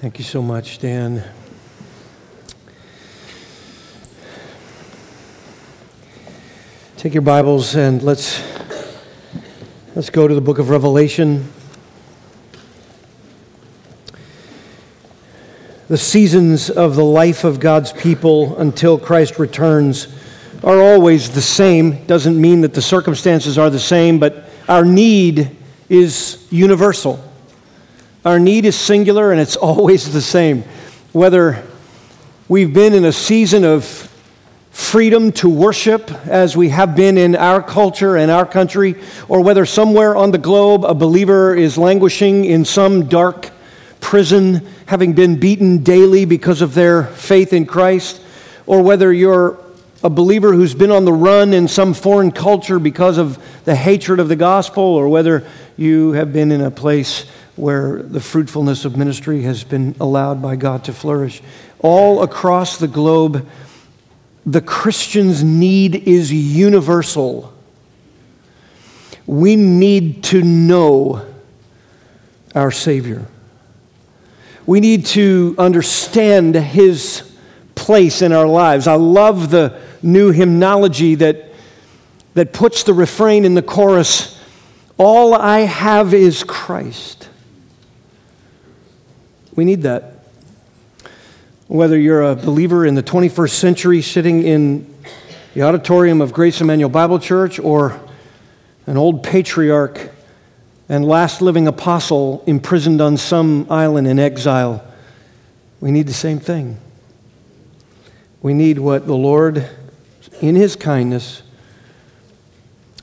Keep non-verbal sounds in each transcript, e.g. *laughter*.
Thank you so much, Dan. Take your Bibles and let's let's go to the book of Revelation. The seasons of the life of God's people until Christ returns are always the same. Doesn't mean that the circumstances are the same, but our need is universal. Our need is singular and it's *laughs* always the same. Whether we've been in a season of freedom to worship as we have been in our culture and our country, or whether somewhere on the globe a believer is languishing in some dark prison, having been beaten daily because of their faith in Christ, or whether you're a believer who's been on the run in some foreign culture because of the hatred of the gospel, or whether you have been in a place where the fruitfulness of ministry has been allowed by God to flourish. All across the globe, the Christian's need is universal. We need to know our Savior. We need to understand His place in our lives. I love the new hymnology that, that puts the refrain in the chorus All I have is Christ. We need that. Whether you're a believer in the 21st century sitting in the auditorium of Grace Emmanuel Bible Church or an old patriarch and last living apostle imprisoned on some island in exile, we need the same thing. We need what the Lord, in his kindness,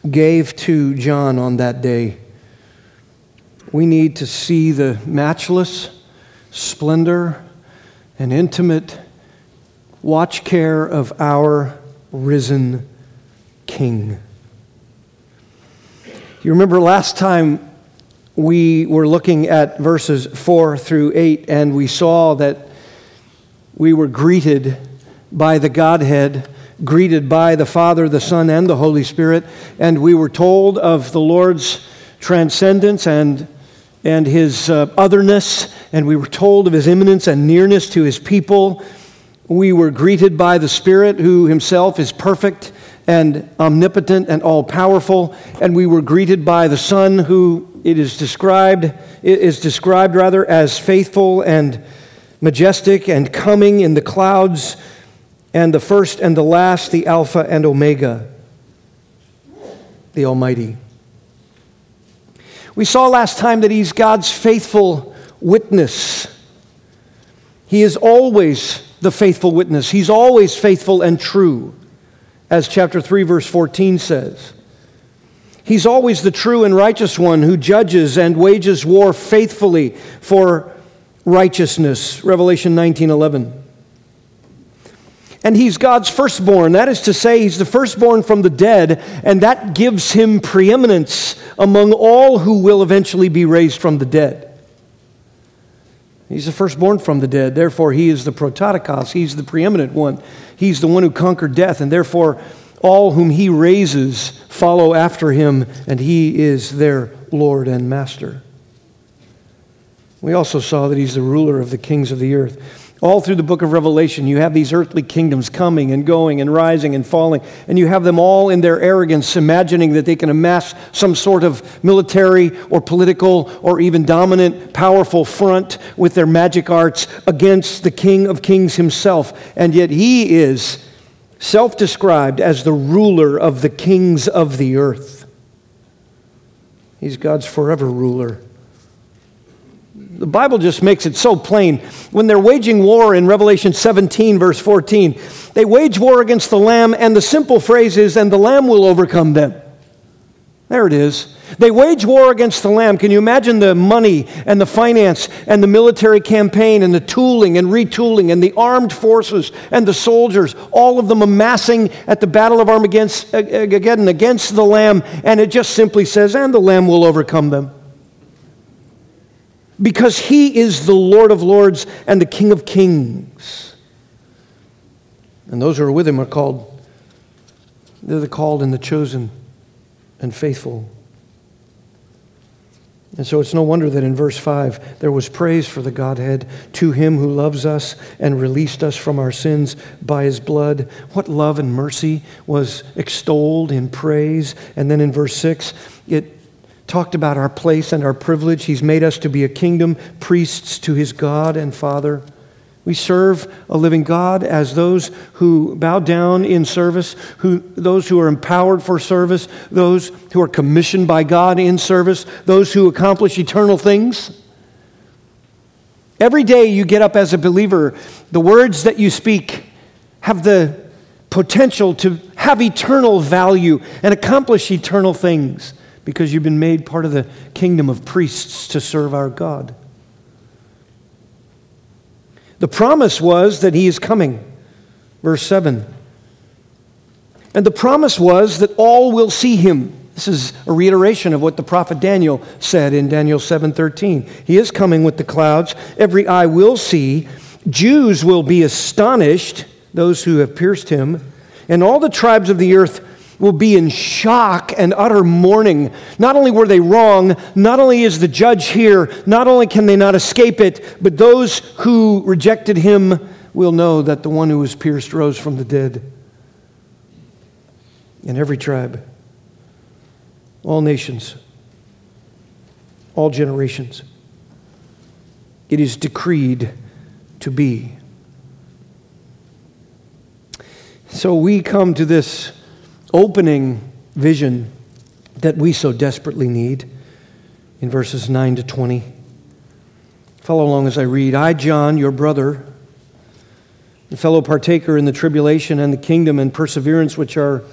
gave to John on that day. We need to see the matchless splendor and intimate watch care of our risen King. You remember last time we were looking at verses 4 through 8, and we saw that we were greeted by the Godhead, greeted by the Father, the Son, and the Holy Spirit, and we were told of the Lord's transcendence and and his uh, otherness, and we were told of his immanence and nearness to his people. We were greeted by the Spirit, who himself is perfect and omnipotent and all powerful, and we were greeted by the Son, who it is described is described rather as faithful and majestic and coming in the clouds, and the first and the last, the Alpha and Omega, the Almighty. We saw last time that he's God's faithful witness. He is always the faithful witness. He's always faithful and true, as chapter 3, verse 14 says. He's always the true and righteous one who judges and wages war faithfully for righteousness. Revelation 19 11 and he's God's firstborn. That is to say, he's the firstborn from the dead, and that gives him preeminence among all who will eventually be raised from the dead. He's the firstborn from the dead, therefore, he is the prototokos, he's the preeminent one. He's the one who conquered death, and therefore, all whom he raises follow after him, and he is their Lord and Master. We also saw that he's the ruler of the kings of the earth. All through the book of Revelation, you have these earthly kingdoms coming and going and rising and falling, and you have them all in their arrogance, imagining that they can amass some sort of military or political or even dominant, powerful front with their magic arts against the King of Kings himself. And yet he is self described as the ruler of the kings of the earth. He's God's forever ruler the Bible just makes it so plain. When they're waging war in Revelation 17, verse 14, they wage war against the Lamb, and the simple phrase is, and the Lamb will overcome them. There it is. They wage war against the Lamb. Can you imagine the money and the finance and the military campaign and the tooling and retooling and the armed forces and the soldiers, all of them amassing at the Battle of Armageddon against the Lamb, and it just simply says, and the Lamb will overcome them because he is the Lord of lords and the King of kings. And those who are with him are called, they're the called and the chosen and faithful. And so it's no wonder that in verse 5 there was praise for the Godhead to him who loves us and released us from our sins by his blood. What love and mercy was extolled in praise. And then in verse 6, it talked about our place and our privilege. He's made us to be a kingdom, priests to his God and Father. We serve a living God as those who bow down in service, who, those who are empowered for service, those who are commissioned by God in service, those who accomplish eternal things. Every day you get up as a believer, the words that you speak have the potential to have eternal value and accomplish eternal things because you've been made part of the kingdom of priests to serve our God. The promise was that he is coming. Verse 7. And the promise was that all will see him. This is a reiteration of what the prophet Daniel said in Daniel 7:13. He is coming with the clouds. Every eye will see. Jews will be astonished, those who have pierced him, and all the tribes of the earth will be in shock and utter mourning. Not only were they wrong, not only is the judge here, not only can they not escape it, but those who rejected him will know that the one who was pierced rose from the dead. In every tribe, all nations, all generations, it is decreed to be. So we come to this opening vision that we so desperately need in verses 9 to 20. Follow along as I read. I, John, your brother, and fellow partaker in the tribulation and the kingdom and perseverance which are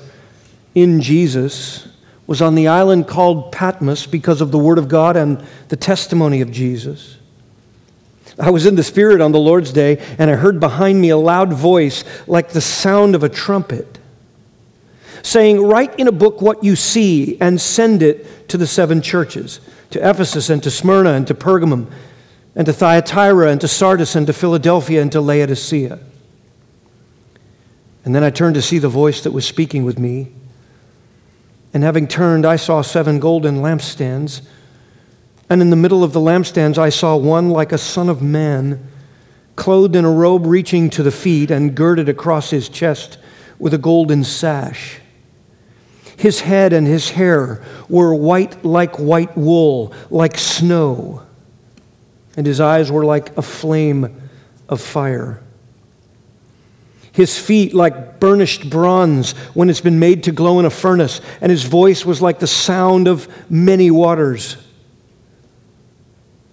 in Jesus, was on the island called Patmos because of the word of God and the testimony of Jesus. I was in the Spirit on the Lord's day, and I heard behind me a loud voice like the sound of a trumpet saying, Write in a book what you see and send it to the seven churches to Ephesus and to Smyrna and to Pergamum and to Thyatira and to Sardis and to Philadelphia and to Laodicea. And then I turned to see the voice that was speaking with me. And having turned, I saw seven golden lampstands. And in the middle of the lampstands, I saw one like a son of man, clothed in a robe reaching to the feet and girded across his chest with a golden sash. His head and his hair were white like white wool, like snow, and his eyes were like a flame of fire. His feet like burnished bronze when it's been made to glow in a furnace, and his voice was like the sound of many waters.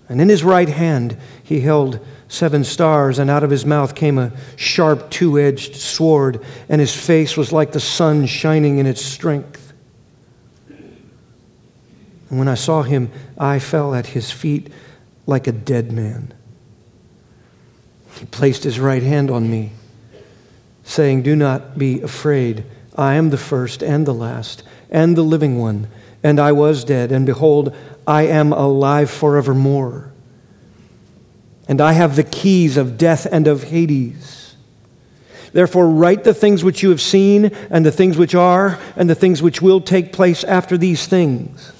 And in his right hand he held seven stars, and out of his mouth came a sharp two edged sword, and his face was like the sun shining in its strength. And when I saw him, I fell at his feet like a dead man. He placed his right hand on me, saying, Do not be afraid. I am the first and the last and the living one. And I was dead, and behold, I am alive forevermore and I have the keys of death and of Hades. Therefore, write the things which you have seen, and the things which are, and the things which will take place after these things.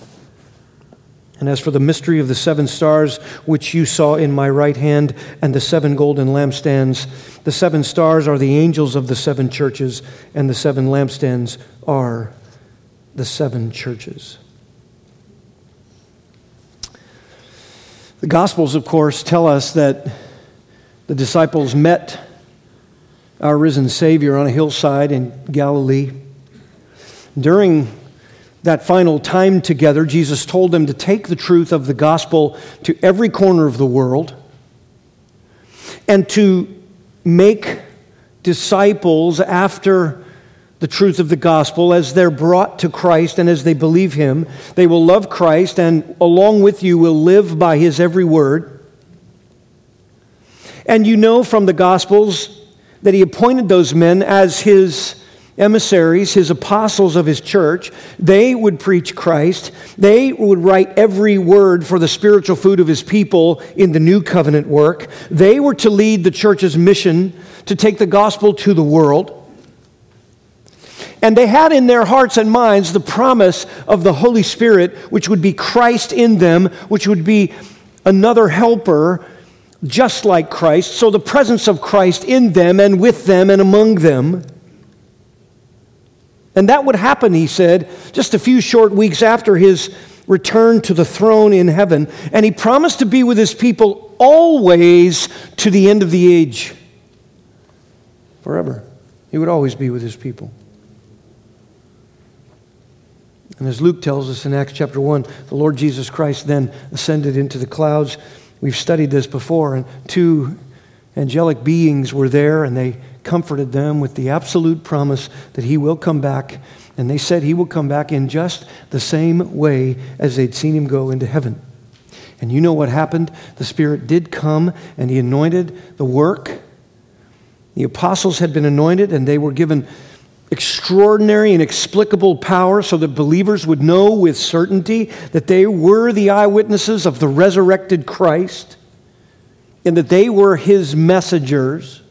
And as for the mystery of the seven stars which you saw in my right hand, and the seven golden lampstands, the seven stars are the angels of the seven churches, and the seven lampstands are the seven churches. The Gospels, of course, tell us that the disciples met our risen Savior on a hillside in Galilee. During that final time together, Jesus told them to take the truth of the gospel to every corner of the world and to make disciples after the truth of the gospel as they're brought to Christ and as they believe Him. They will love Christ and along with you will live by His every word. And you know from the gospels that He appointed those men as His emissaries, His apostles of His church. They would preach Christ, they would write every word for the spiritual food of His people in the new covenant work. They were to lead the church's mission to take the gospel to the world. And they had in their hearts and minds the promise of the Holy Spirit, which would be Christ in them, which would be another helper just like Christ. So the presence of Christ in them and with them and among them. And that would happen, he said, just a few short weeks after his return to the throne in heaven. And he promised to be with his people always to the end of the age. Forever. He would always be with his people. And as Luke tells us in Acts chapter 1, the Lord Jesus Christ then ascended into the clouds. We've studied this before, and two angelic beings were there, and they comforted them with the absolute promise that he will come back. And they said he will come back in just the same way as they'd seen him go into heaven. And you know what happened? The Spirit did come and he anointed the work. The apostles had been anointed and they were given extraordinary and explicable power so that believers would know with certainty that they were the eyewitnesses of the resurrected Christ and that they were his messengers.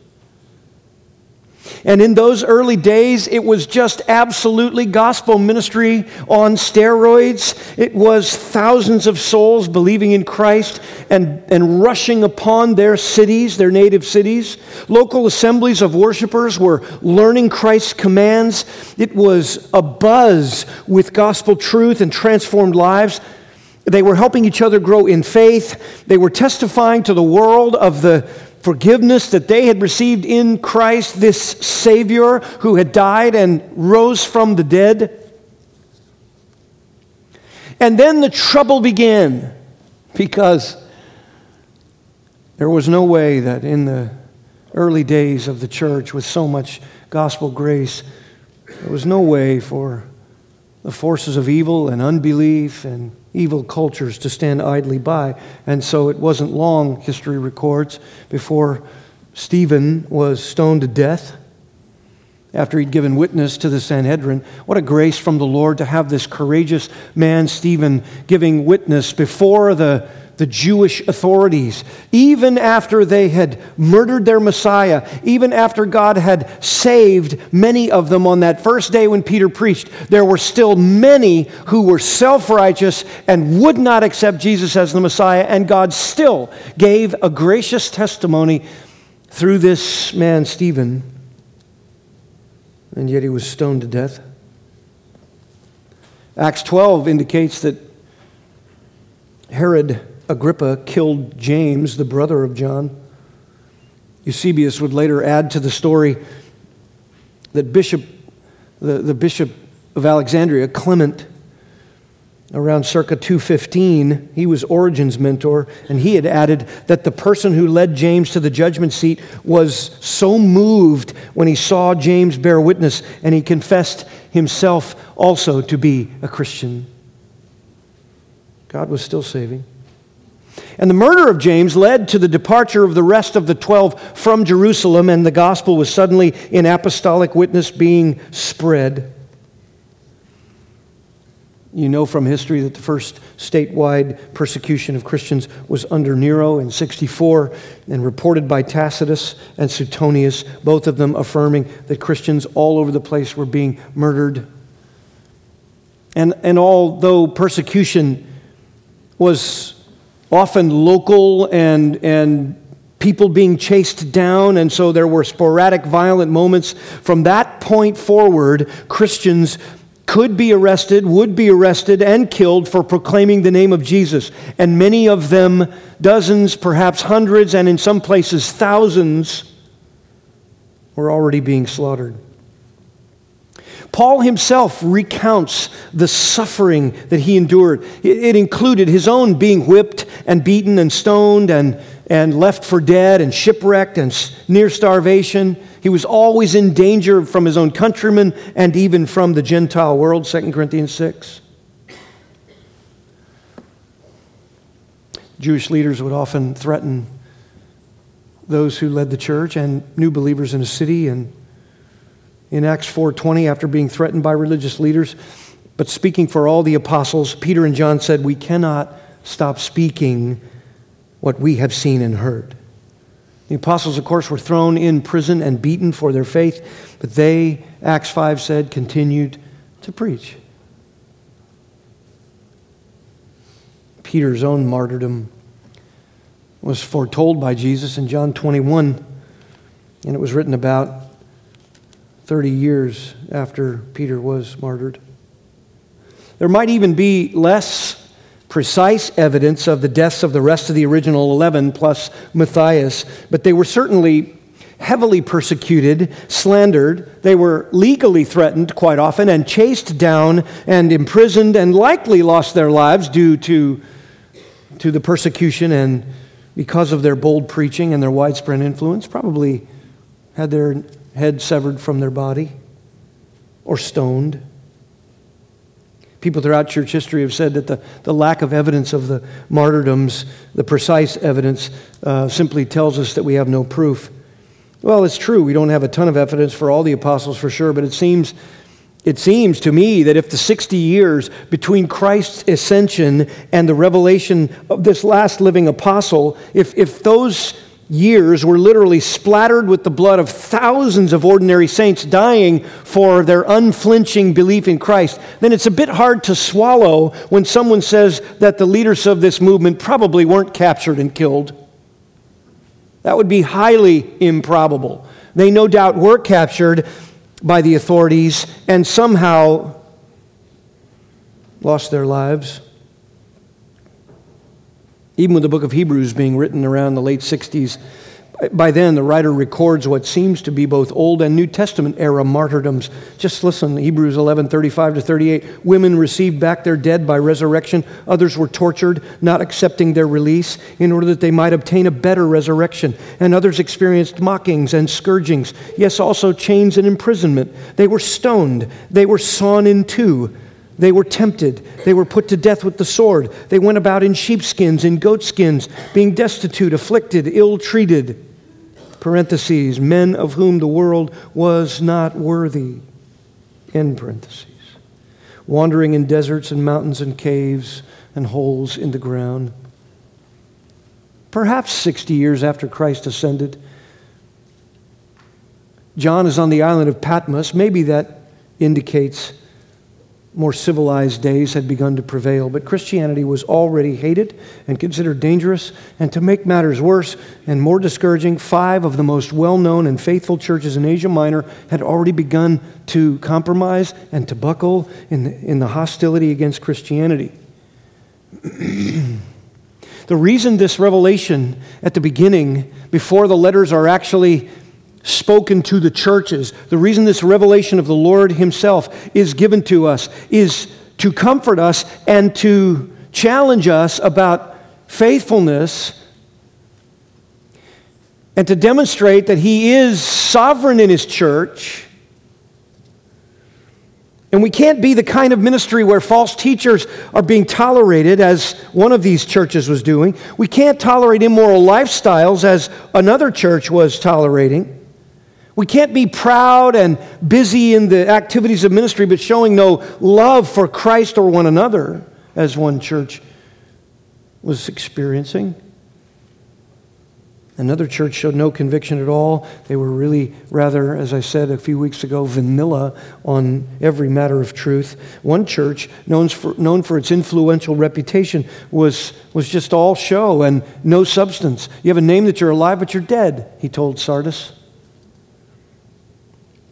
And in those early days, it was just absolutely gospel ministry on steroids. It was thousands of souls believing in Christ and, and rushing upon their cities, their native cities. Local assemblies of worshipers were learning Christ's commands. It was a buzz with gospel truth and transformed lives. They were helping each other grow in faith. They were testifying to the world of the forgiveness that they had received in Christ, this Savior who had died and rose from the dead. And then the trouble began because there was no way that in the early days of the church, with so much gospel grace, there was no way for the forces of evil and unbelief and evil cultures to stand idly by. And so it wasn't long, history records, before Stephen was stoned to death after he'd given witness to the Sanhedrin. What a grace from the Lord to have this courageous man, Stephen, giving witness before the the Jewish authorities, even after they had murdered their Messiah, even after God had saved many of them on that first day when Peter preached, there were still many who were self righteous and would not accept Jesus as the Messiah, and God still gave a gracious testimony through this man, Stephen, and yet he was stoned to death. Acts 12 indicates that Herod Agrippa killed James, the brother of John. Eusebius would later add to the story that Bishop, the, the Bishop of Alexandria, Clement, around circa 215, he was Origen's mentor, and he had added that the person who led James to the judgment seat was so moved when he saw James bear witness, and he confessed himself also to be a Christian. God was still saving. And the murder of James led to the departure of the rest of the 12 from Jerusalem, and the gospel was suddenly in apostolic witness being spread. You know from history that the first statewide persecution of Christians was under Nero in 64 and reported by Tacitus and Suetonius, both of them affirming that Christians all over the place were being murdered. And, and although persecution was often local and, and people being chased down, and so there were sporadic violent moments. From that point forward, Christians could be arrested, would be arrested, and killed for proclaiming the name of Jesus. And many of them, dozens, perhaps hundreds, and in some places thousands, were already being slaughtered. Paul himself recounts the suffering that he endured. It included his own being whipped and beaten and stoned and, and left for dead and shipwrecked and near starvation. He was always in danger from his own countrymen and even from the Gentile world, 2 Corinthians 6. Jewish leaders would often threaten those who led the church and new believers in a city and in Acts 4:20 after being threatened by religious leaders. But speaking for all the apostles, Peter and John said, "We cannot stop speaking what we have seen and heard." The apostles, of course, were thrown in prison and beaten for their faith, but they, Acts 5 said, continued to preach. Peter's own martyrdom was foretold by Jesus in John 21, and it was written about 30 years after Peter was martyred. There might even be less precise evidence of the deaths of the rest of the original 11 plus Matthias, but they were certainly heavily persecuted, slandered. They were legally threatened quite often and chased down and imprisoned and likely lost their lives due to, to the persecution and because of their bold preaching and their widespread influence, probably had their head severed from their body or stoned. People throughout church history have said that the, the lack of evidence of the martyrdoms, the precise evidence, uh, simply tells us that we have no proof. Well, it's true. We don't have a ton of evidence for all the apostles for sure, but it seems, it seems to me that if the 60 years between Christ's ascension and the revelation of this last living apostle, if, if those years were literally splattered with the blood of thousands of ordinary saints dying for their unflinching belief in Christ, then it's a bit hard to swallow when someone says that the leaders of this movement probably weren't captured and killed. That would be highly improbable. They no doubt were captured by the authorities and somehow lost their lives. Even with the book of Hebrews being written around the late 60s, by then the writer records what seems to be both Old and New Testament era martyrdoms. Just listen, Hebrews 11, 35 to 38. Women received back their dead by resurrection. Others were tortured, not accepting their release, in order that they might obtain a better resurrection. And others experienced mockings and scourgings, yes, also chains and imprisonment. They were stoned, they were sawn in two. They were tempted. They were put to death with the sword. They went about in sheepskins, in goatskins, being destitute, afflicted, ill treated. Parentheses, men of whom the world was not worthy. End parentheses. Wandering in deserts and mountains and caves and holes in the ground. Perhaps 60 years after Christ ascended, John is on the island of Patmos. Maybe that indicates more civilized days had begun to prevail, but Christianity was already hated and considered dangerous. And to make matters worse and more discouraging, five of the most well known and faithful churches in Asia Minor had already begun to compromise and to buckle in the, in the hostility against Christianity. *clears throat* the reason this revelation at the beginning, before the letters are actually spoken to the churches. The reason this revelation of the Lord Himself is given to us is to comfort us and to challenge us about faithfulness and to demonstrate that He is sovereign in His church. And we can't be the kind of ministry where false teachers are being tolerated, as one of these churches was doing. We can't tolerate immoral lifestyles, as another church was tolerating. We can't be proud and busy in the activities of ministry, but showing no love for Christ or one another, as one church was experiencing. Another church showed no conviction at all. They were really rather, as I said a few weeks ago, vanilla on every matter of truth. One church, known for, known for its influential reputation, was, was just all show and no substance. You have a name that you're alive, but you're dead, he told Sardis.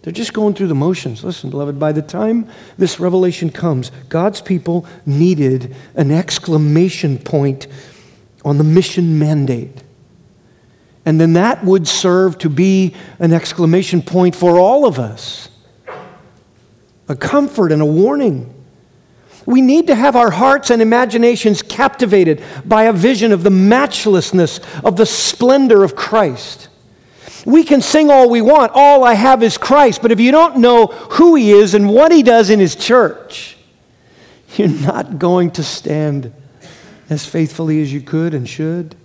They're just going through the motions. Listen, beloved, by the time this revelation comes, God's people needed an exclamation point on the mission mandate. And then that would serve to be an exclamation point for all of us a comfort and a warning. We need to have our hearts and imaginations captivated by a vision of the matchlessness of the splendor of Christ. We can sing all we want. All I have is Christ. But if you don't know who He is and what He does in His church, *laughs* you're not going to stand as faithfully as you could and should.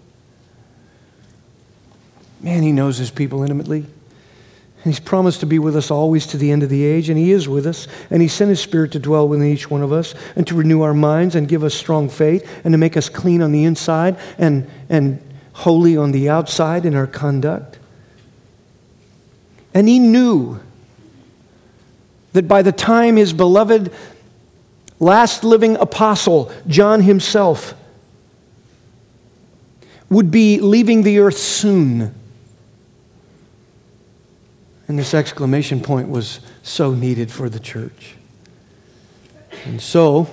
Man, He knows His people intimately. And He's promised to be with us always to the end of the age, and He is with us. And He sent His Spirit to dwell within each one of us and to renew our minds and give us strong faith and to make us clean on the inside and, and holy on the outside in our conduct. And he knew that by the time his beloved last living apostle, John himself, would be leaving the earth soon. And this exclamation point was so needed for the church. And so,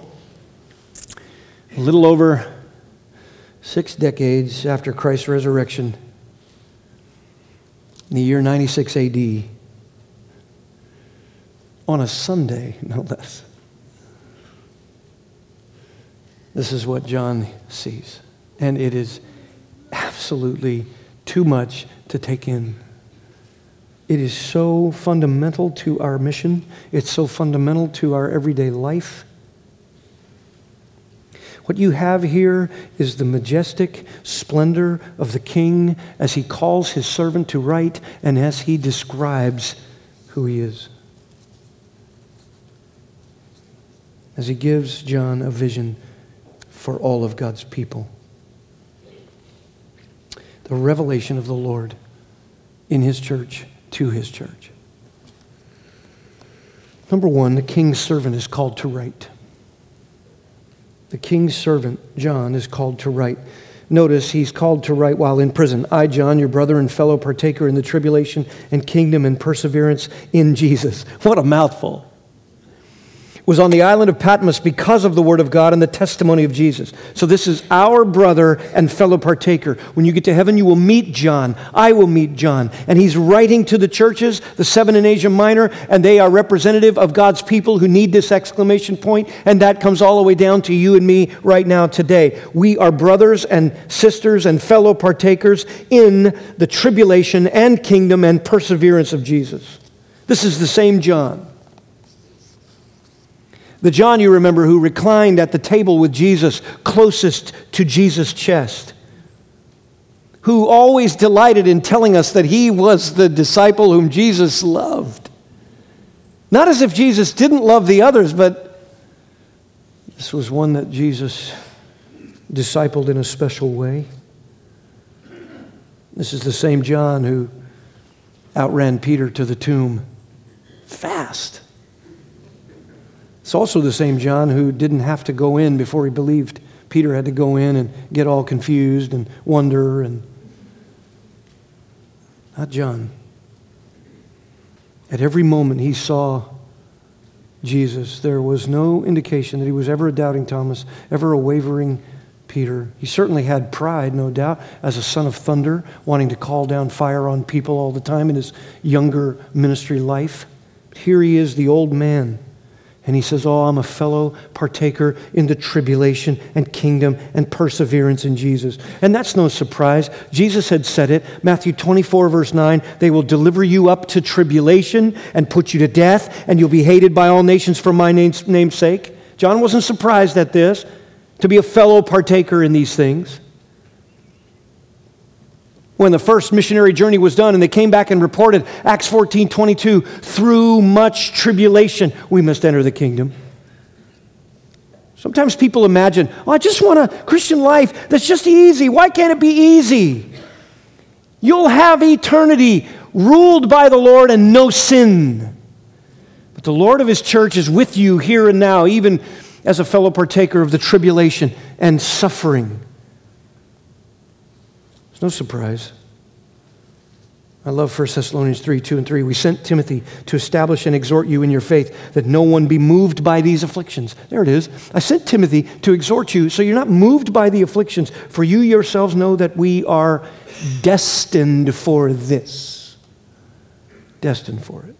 a little over six decades after Christ's resurrection, in the year 96 AD, on a Sunday, *laughs* no less, this is what John sees. And it is absolutely too much to take in. It is so fundamental to our mission, it's so fundamental to our everyday life. What you have here is the majestic splendor of the king as he calls his servant to write and as he describes who he is. As he gives John a vision for all of God's people. The revelation of the Lord in his church to his church. Number one, the king's servant is called to write. The king's servant, John, is called to write. Notice he's called to write while in prison. I, John, your brother and fellow partaker in the tribulation and kingdom and perseverance in Jesus. What a mouthful was on the island of Patmos because of the word of God and the testimony of Jesus. So this is our brother and fellow partaker. When you get to heaven, you will meet John. I will meet John. And he's writing to the churches, the seven in Asia Minor, and they are representative of God's people who need this exclamation point, and that comes all the way down to you and me right now today. We are brothers and sisters and fellow partakers in the tribulation and kingdom and perseverance of Jesus. This is the same John. The John you remember who reclined at the table with Jesus closest to Jesus' chest, who always delighted in telling us that he was the disciple whom Jesus loved. Not as if Jesus didn't love the others, but this was one that Jesus discipled in a special way. This is the same John who outran Peter to the tomb fast. It's also the same John who didn't have to go in before he believed. Peter had to go in and get all confused and wonder and not John. At every moment he saw Jesus, there was no indication that he was ever a doubting Thomas, ever a wavering Peter. He certainly had pride, no doubt, as a son of thunder, wanting to call down fire on people all the time in his younger ministry life. Here he is, the old man and he says, Oh, I'm a fellow partaker in the tribulation and kingdom and perseverance in Jesus. And that's no surprise. Jesus had said it. Matthew 24, verse 9 they will deliver you up to tribulation and put you to death, and you'll be hated by all nations for my name's, sake. John wasn't surprised at this, to be a fellow partaker in these things when the first missionary journey was done and they came back and reported acts 14 22 through much tribulation we must enter the kingdom. Sometimes people imagine oh, i just want a christian life that's just easy. Why can't it be easy? You'll have eternity ruled by the lord and no sin. But the lord of his church is with you here and now even as a fellow partaker of the tribulation and suffering it's no surprise. I love 1 Thessalonians 3 2 and 3. We sent Timothy to establish and exhort you in your faith, that no one be moved by these afflictions. There it is. I sent Timothy to exhort you so you're not moved by the afflictions, for you yourselves know that we are destined for this. Destined for it.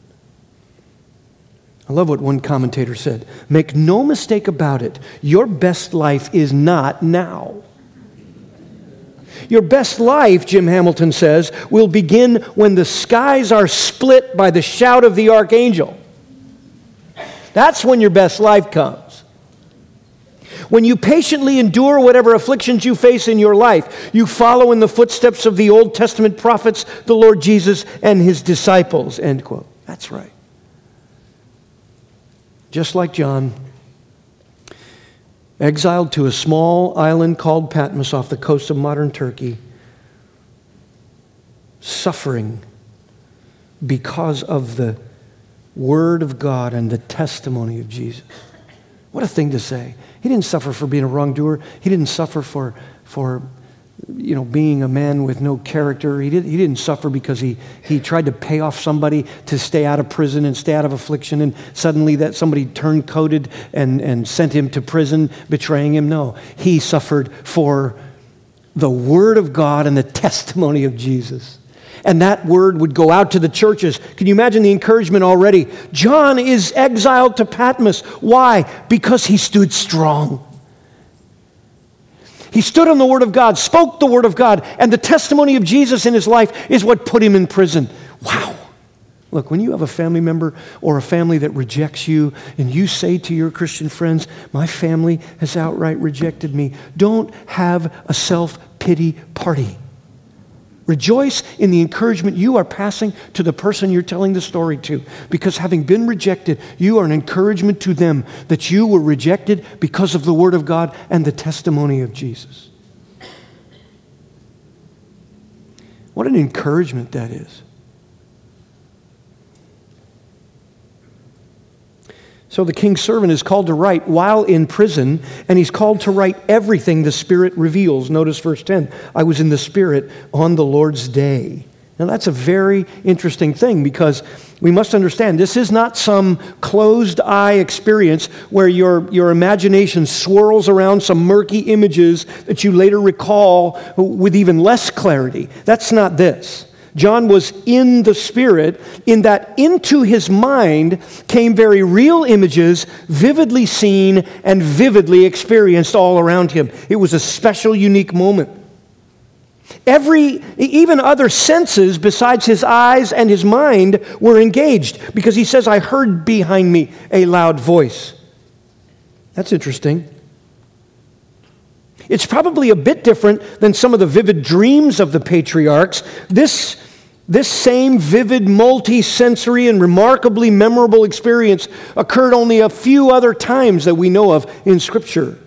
I love what one commentator said. Make no mistake about it, your best life is not now. Your best life, Jim Hamilton says, will begin when the skies are split by the shout of the archangel. That's when your best life comes. When you patiently endure whatever afflictions you face in your life, you follow in the footsteps of the Old Testament prophets, the Lord Jesus, and his disciples. End quote. That's right. Just like John, exiled to a small island called Patmos off the coast of modern Turkey, suffering because of the Word of God and the testimony of Jesus. What a thing to say. He didn't suffer for being a wrongdoer. He didn't suffer for, for you know, being a man with no character. He, did, he didn't suffer because he, he tried to pay off somebody to stay out of prison and stay out of affliction, and suddenly that somebody turned coated and, and sent him to prison, betraying him. No, he suffered for the Word of God and the testimony of Jesus and that word would go out to the churches. Can you imagine the encouragement already? John is exiled to Patmos. Why? Because he stood strong. He stood on the Word of God, spoke the Word of God, and the testimony of Jesus in his life is what put him in prison. Wow. Look, when you have a family member or a family that rejects you, and you say to your Christian friends, My family has outright rejected me, don't have a self pity party. Rejoice in the encouragement you are passing to the person you're telling the story to. Because having been rejected, you are an encouragement to them that you were rejected because of the Word of God and the testimony of Jesus. What an encouragement that is. So the king's servant is called to write while in prison, and he's called to write everything the Spirit reveals. Notice verse 10 I was in the Spirit on the Lord's day. Now that's a very interesting thing because we must understand this is not some closed eye experience where your, your imagination swirls around some murky images that you later recall with even less clarity. That's not this. John was in the Spirit, in that into his mind came very real images, vividly seen and vividly experienced all around him. It was a special, unique moment. Every, even other senses besides his eyes and his mind were engaged because he says, I heard behind me a loud voice. That's interesting. It's probably a bit different than some of the vivid dreams of the patriarchs. This this same vivid, multi-sensory, and remarkably memorable experience occurred only a few other times that we know of in Scripture.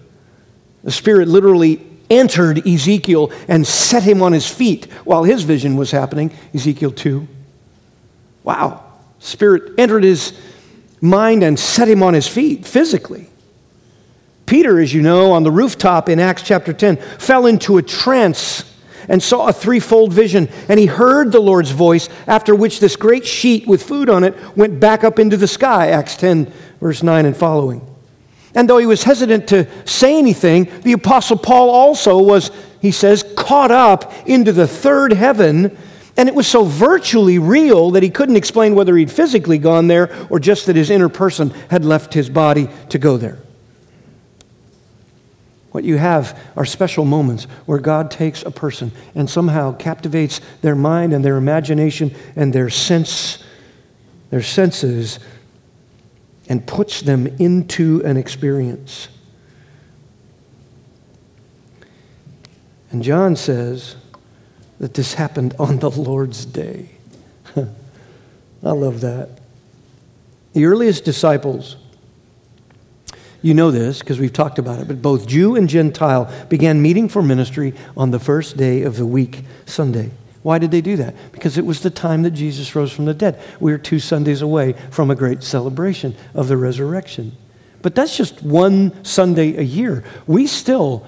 The Spirit literally entered Ezekiel and set him on his feet while his vision was happening, Ezekiel 2. Wow. Spirit entered his mind and set him on his feet physically. Peter, as you know, on the rooftop in Acts chapter 10, fell into a trance and saw a threefold vision. And he heard the Lord's voice, after which this great sheet with food on it went back up into the sky. Acts 10, verse 9 and following. And though he was hesitant to say anything, the Apostle Paul also was, he says, caught up into the third heaven. And it was so virtually real that he couldn't explain whether he'd physically gone there or just that his inner person had left his body to go there. What you have are special moments where God takes a person and somehow captivates their mind and their imagination and their sense, their senses, and puts them into an experience. And John says that this happened on the Lord's day. *laughs* I love that. The earliest disciples you know this because we've talked about it, but both Jew and Gentile began meeting for ministry on the first day of the week, Sunday. Why did they do that? Because it was the time that Jesus rose from the dead. We are two Sundays away from a great celebration of the resurrection. But that's just one Sunday a year. We still,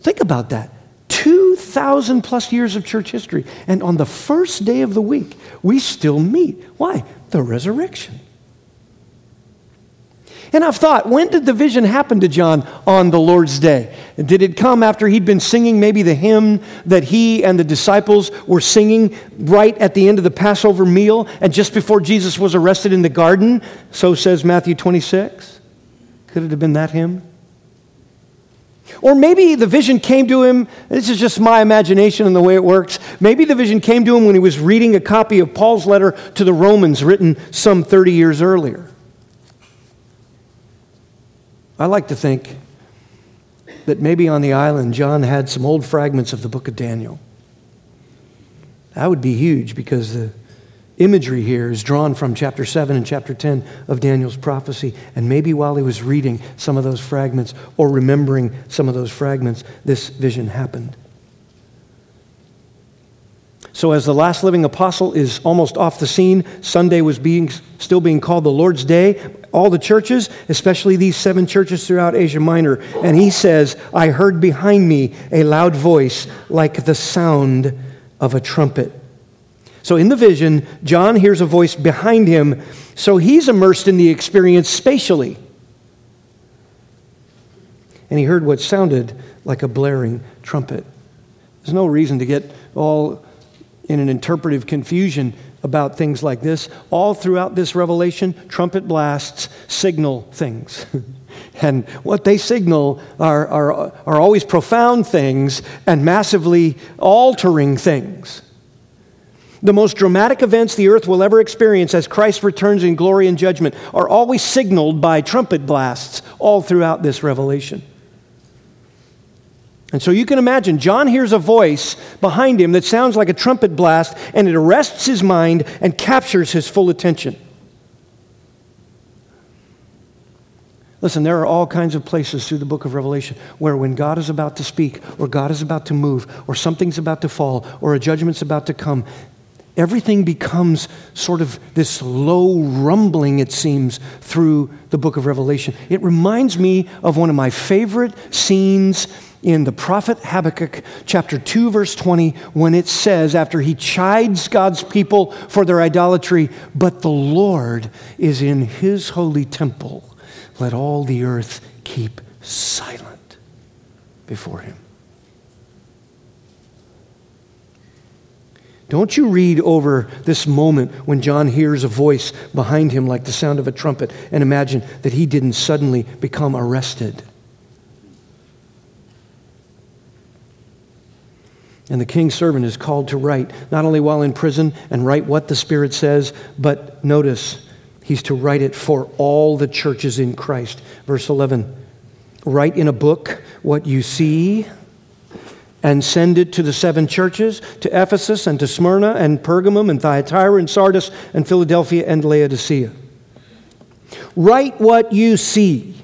think about that. 2,000 plus years of church history. And on the first day of the week, we still meet. Why? The resurrection. And I've thought, when did the vision happen to John on the Lord's day? Did it come after he'd been singing maybe the hymn that he and the disciples were singing right at the end of the Passover meal and just before Jesus was arrested in the garden? So says Matthew 26. Could it have been that hymn? Or maybe the vision came to him, this is just my imagination and the way it works. Maybe the vision came to him when he was reading a copy of Paul's letter to the Romans written some 30 years earlier. I like to think that maybe on the island, John had some old fragments of the book of Daniel. That would be huge because the imagery here is drawn from chapter 7 and chapter 10 of Daniel's prophecy. And maybe while he was reading some of those fragments or remembering some of those fragments, this vision happened. So, as the last living apostle is almost off the scene, Sunday was being, still being called the Lord's Day. All the churches, especially these seven churches throughout Asia Minor. And he says, I heard behind me a loud voice like the sound of a trumpet. So, in the vision, John hears a voice behind him, so he's immersed in the experience spatially. And he heard what sounded like a blaring trumpet. There's no reason to get all in an interpretive confusion about things like this. All throughout this revelation, trumpet blasts signal things. *laughs* and what they signal are, are, are always profound things and massively altering things. The most dramatic events the earth will ever experience as Christ returns in glory and judgment are always signaled by trumpet blasts all throughout this revelation. And so you can imagine, John hears a voice behind him that sounds like a trumpet blast, and it arrests his mind and captures his full attention. Listen, there are all kinds of places through the book of Revelation where when God is about to speak, or God is about to move, or something's about to fall, or a judgment's about to come, everything becomes sort of this low rumbling, it seems, through the book of Revelation. It reminds me of one of my favorite scenes in the prophet Habakkuk, chapter 2, verse 20, when it says, after he chides God's people for their idolatry, but the Lord is in his holy temple, let all the earth keep silent before him. Don't you read over this moment when John hears a voice behind him like the sound of a trumpet and imagine that he didn't suddenly become arrested. And the king's servant is called to write, not only while in prison and write what the Spirit says, but notice, he's to write it for all the churches in Christ. Verse 11 Write in a book what you see and send it to the seven churches to Ephesus and to Smyrna and Pergamum and Thyatira and Sardis and Philadelphia and Laodicea. Write what you see.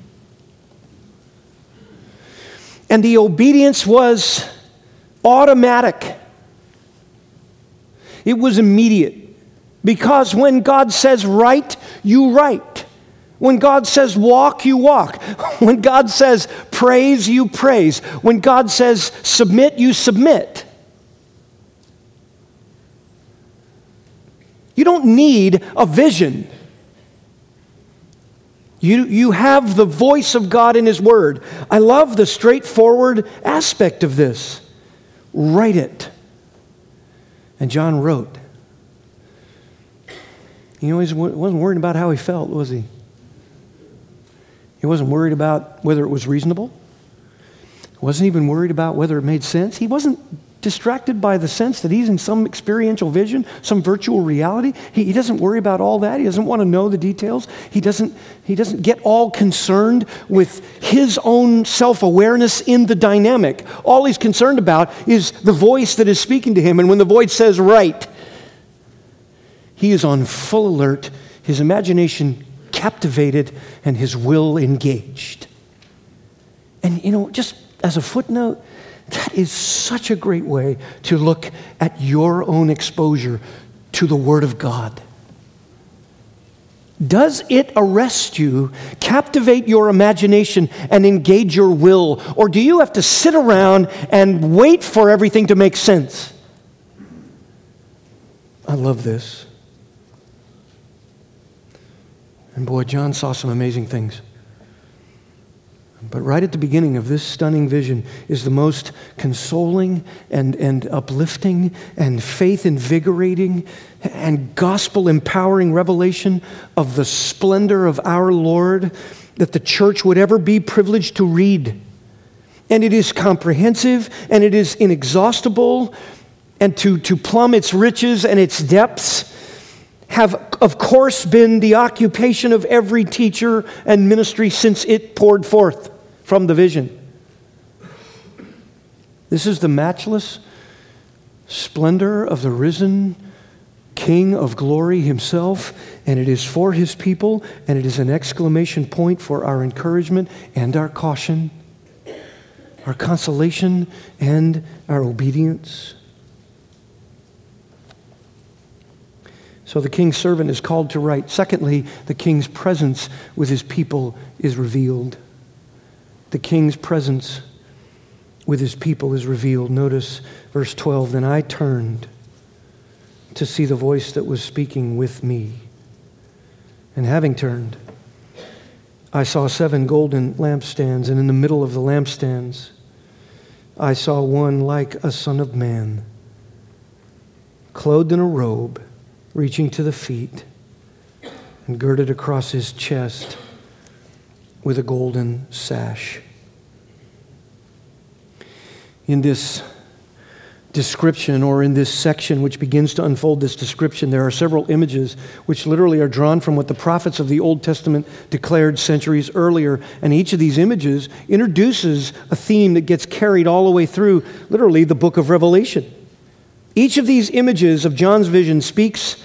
And the obedience was automatic, it was immediate. Because when God says write, you write. When God says walk, you walk. *laughs* When God says praise, you praise. When God says submit, you submit. You don't need a vision. You, you have the voice of God in His Word. I love the straightforward aspect of this. Write it. And John wrote. You know, He wasn't worried about how he felt, was he? He wasn't worried about whether it was reasonable. He wasn't even worried about whether it made sense. He wasn't distracted by the sense that he's in some experiential vision, some virtual reality. He, he, doesn't worry about all that. He doesn't want to know the details. He doesn't, he doesn't get all concerned with his own self awareness in the dynamic. All he's concerned about is the voice that is speaking to him. And when the voice says, write, he is on full alert, his imagination captivated, and his will engaged. And, you know, just as a footnote, that is such a great way to look at your own exposure to the Word of God. Does it arrest you, captivate your imagination, and engage your will? Or do you have to sit around and wait for everything to make sense? I love this. And boy, John saw some amazing things. But right at the beginning of this stunning vision is the most consoling and, and uplifting and faith invigorating and gospel empowering revelation of the splendor of our Lord that the church would ever be privileged to read. And it is comprehensive and it is inexhaustible, and to, to plumb its riches and its depths have, of course, been the occupation of every teacher and ministry since it poured forth from the vision. This is the matchless splendor of the risen King of glory himself, and it is for his people, and it is an exclamation point for our encouragement and our caution, our consolation and our obedience. So the king's servant is called to write. Secondly, the king's presence with his people is revealed. The king's presence with his people is revealed. Notice verse 12 Then I turned to see the voice that was speaking with me. And having turned, I saw seven golden lampstands, and in the middle of the lampstands, I saw one like a son of man, clothed in a robe reaching to the feet and girded across his chest with a golden sash. In this description, or in this section which begins to unfold this description, there are several images which literally are drawn from what the prophets of the Old Testament declared centuries earlier. And each of these images introduces a theme that gets carried all the way through, literally, the book of Revelation. Each of these images of John's vision speaks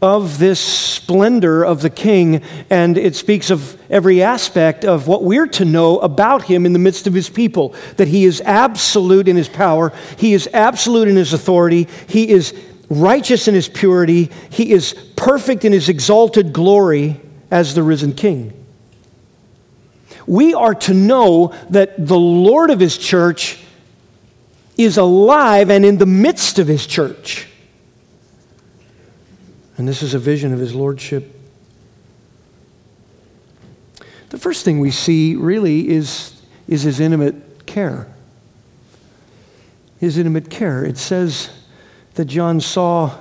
of this splendor of the king, and it speaks of every aspect of what we're to know about him in the midst of his people that he is absolute in his power, he is absolute in his authority, he is righteous in his purity, he is perfect in his exalted glory as the risen king. We are to know that the Lord of his church is alive and in the midst of his church. And this is a vision of his lordship. The first thing we see really is, is his intimate care. His intimate care. It says that John saw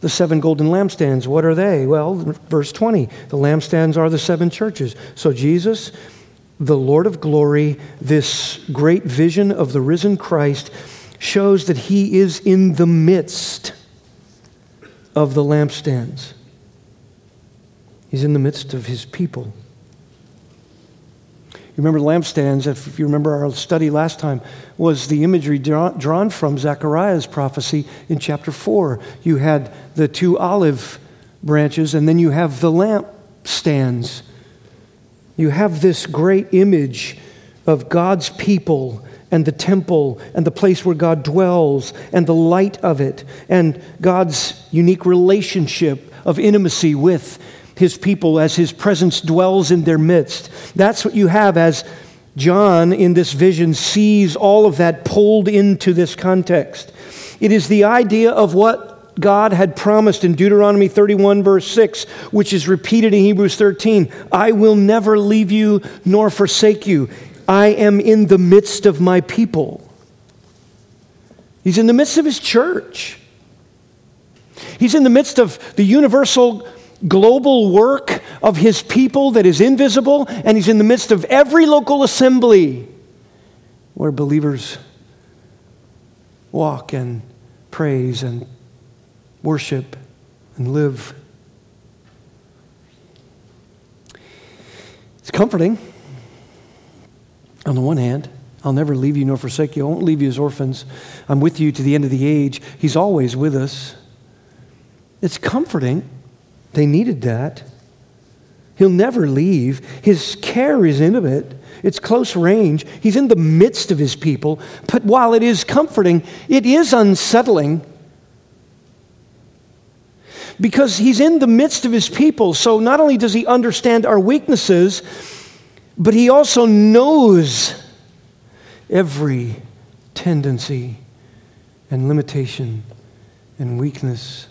the seven golden lampstands. What are they? Well, verse 20 the lampstands are the seven churches. So Jesus, the Lord of glory, this great vision of the risen Christ, shows that he is in the midst of the lampstands. He's in the midst of his people. You remember lampstands, if you remember our study last time, was the imagery drawn from Zechariah's prophecy in chapter 4. You had the two olive branches, and then you have the lampstands. You have this great image of God's people and the temple and the place where God dwells and the light of it and God's unique relationship of intimacy with his people as his presence dwells in their midst. That's what you have as John in this vision sees all of that pulled into this context. It is the idea of what God had promised in Deuteronomy 31, verse 6, which is repeated in Hebrews 13 I will never leave you nor forsake you. I am in the midst of my people. He's in the midst of his church. He's in the midst of the universal global work of his people that is invisible, and he's in the midst of every local assembly where believers walk and praise and worship and live. It's comforting. On the one hand, I'll never leave you nor forsake you. I won't leave you as orphans. I'm with you to the end of the age. He's always with us. It's comforting. They needed that. He'll never leave. His care is intimate, it's close range. He's in the midst of his people. But while it is comforting, it is unsettling because he's in the midst of his people. So not only does he understand our weaknesses, but he also knows every tendency and limitation and weakness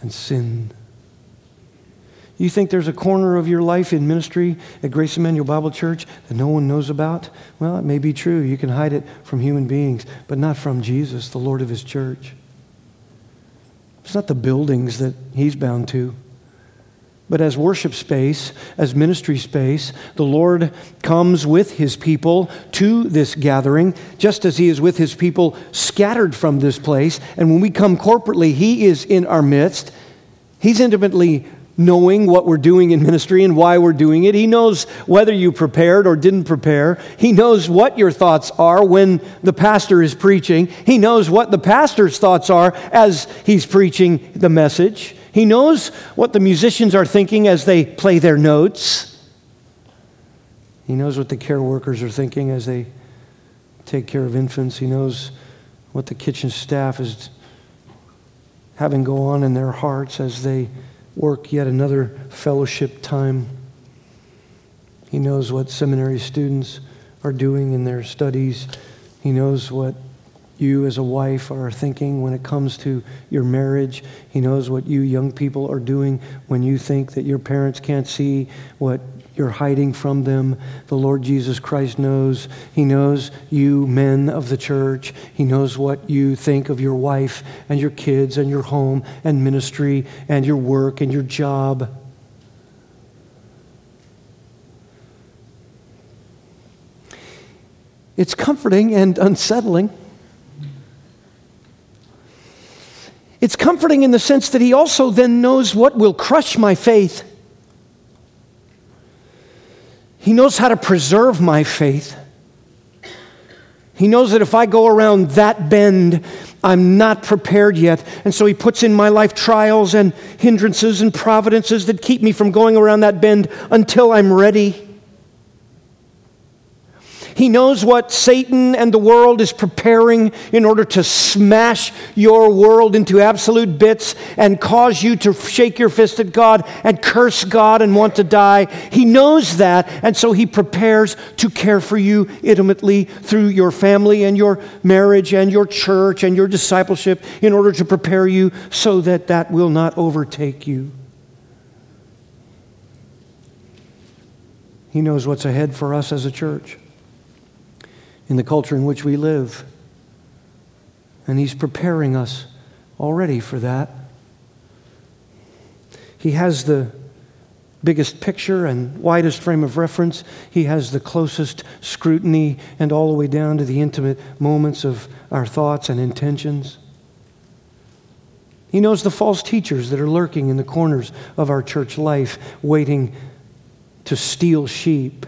and sin. You think there's a corner of your life in ministry at Grace Immanuel Bible Church that no one knows about? Well, it may be true. You can hide it from human beings, but not from Jesus, the Lord of His church. It's not the buildings that He's bound to. But as worship space, as ministry space, the Lord comes with his people to this gathering, just as he is with his people scattered from this place. And when we come corporately, he is in our midst. He's intimately knowing what we're doing in ministry and why we're doing it. He knows whether you prepared or didn't prepare. He knows what your thoughts are when the pastor is preaching. He knows what the pastor's thoughts are as he's preaching the message. He knows what the musicians are thinking as they play their notes. He knows what the care workers are thinking as they take care of infants. He knows what the kitchen staff is having go on in their hearts as they work yet another fellowship time. He knows what seminary students are doing in their studies. He knows what you as a wife are thinking when it comes to your marriage. He knows what you young people are doing when you think that your parents can't see what you're hiding from them. The Lord Jesus Christ knows. He knows you, men of the church. He knows what you think of your wife and your kids and your home and ministry and your work and your job. It's comforting and unsettling. It's comforting in the sense that he also then knows what will crush my faith. He knows how to preserve my faith. He knows that if I go around that bend, I'm not prepared yet. And so he puts in my life trials and hindrances and providences that keep me from going around that bend until I'm ready. He knows what Satan and the world is preparing in order to smash your world into absolute bits and cause you to shake your fist at God and curse God and want to die. He knows that, and so he prepares to care for you intimately through your family and your marriage and your church and your discipleship in order to prepare you so that that will not overtake you. He knows what's ahead for us as a church in the culture in which we live. And He's preparing us already for that. He has the biggest picture and widest frame of reference. He has the closest scrutiny and all the way down to the intimate moments of our thoughts and intentions. He knows the false teachers that are lurking in the corners of our church life, waiting to steal sheep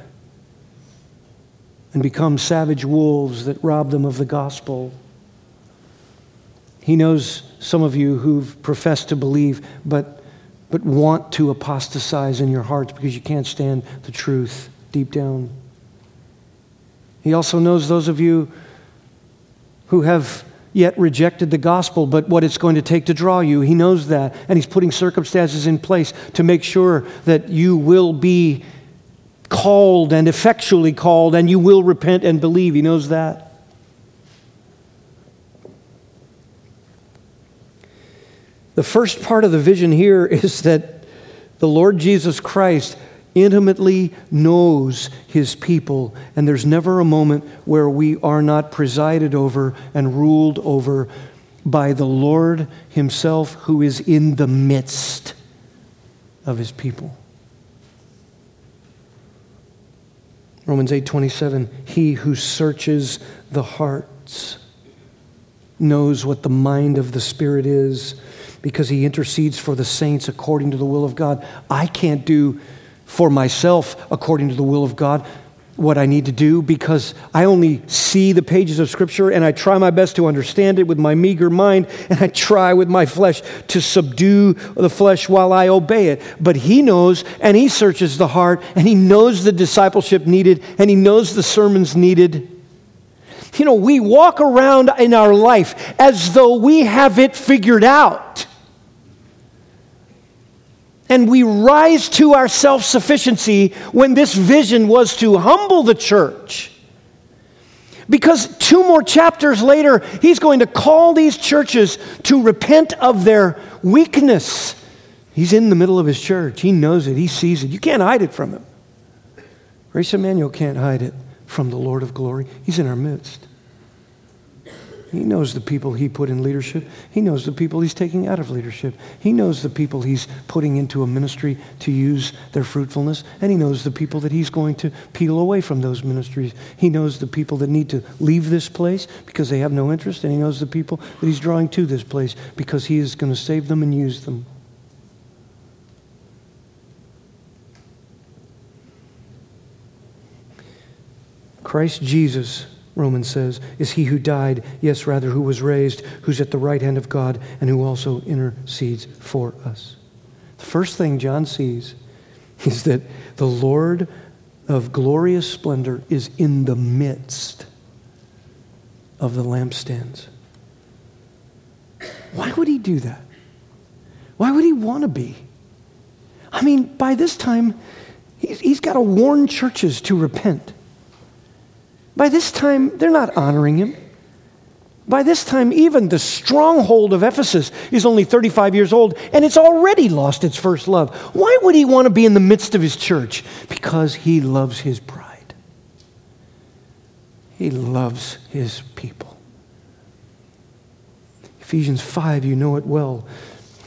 and become savage wolves that rob them of the gospel. He knows some of you who've professed to believe, but, but want to apostatize in your hearts because you can't stand the truth deep down. He also knows those of you who have yet rejected the gospel, but what it's going to take to draw you. He knows that. And He's putting circumstances in place to make sure that you will be called and effectually called, and you will repent and believe. He knows that. The first part of the vision here *laughs* is that the Lord Jesus Christ intimately knows his people, and there's never a moment where we are not presided over and ruled over by the Lord himself who is in the midst of his people. Romans 8:27 He who searches the hearts knows what the mind of the spirit is because he intercedes for the saints according to the will of God. I can't do for myself according to the will of God what I need to do because I only see the pages of Scripture and I try my best to understand it with my meager mind and I try with my flesh to subdue the flesh while I obey it. But He knows and He searches the heart and He knows the discipleship needed and He knows the sermons needed. You know, we walk around in our life as though we have it figured out and we rise to our self sufficiency when this vision was to humble the church. Because two more chapters later, he's going to call these churches to repent of their weakness. He's in the middle of his church. He knows it. He sees it. You can't hide it from him. Grace Immanuel can't hide it from the Lord of glory. He's in our midst. He knows the people he put in leadership. He knows the people he's taking out of leadership. He knows the people he's putting into a ministry to use their fruitfulness. And he knows the people that he's going to peel away from those ministries. He knows the people that need to leave this place because they have no interest. And he knows the people that he's drawing to this place because he is going to save them and use them. Christ Jesus Romans says, is he who died, yes, rather, who was raised, who's at the right hand of God, and who also intercedes for us. The first thing John sees *laughs* is that the Lord of glorious splendor is in the midst of the lampstands. Why would he do that? Why would he want to be? I mean, by this time, he's, got to warn churches to repent. By this time, they're not honoring him. By this time, even the stronghold of Ephesus is only 35 years old and it's already lost its first love. Why would he want to be in the midst of his church? Because he loves his bride, he loves his people. Ephesians 5, you know it well,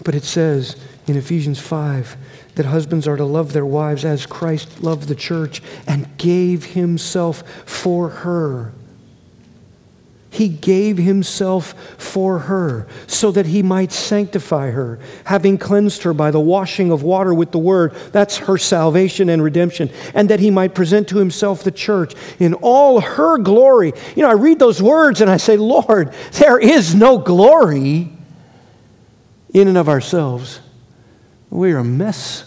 but it says in Ephesians 5 that husbands are to love their wives as Christ loved the church and gave himself for her he gave himself for her so that he might sanctify her, having cleansed her by the washing of water with the word. That's her salvation and redemption. And that he might present to himself the church in all her glory. You know, I read those words and I say, Lord, there is no glory in and of ourselves. We're a mess.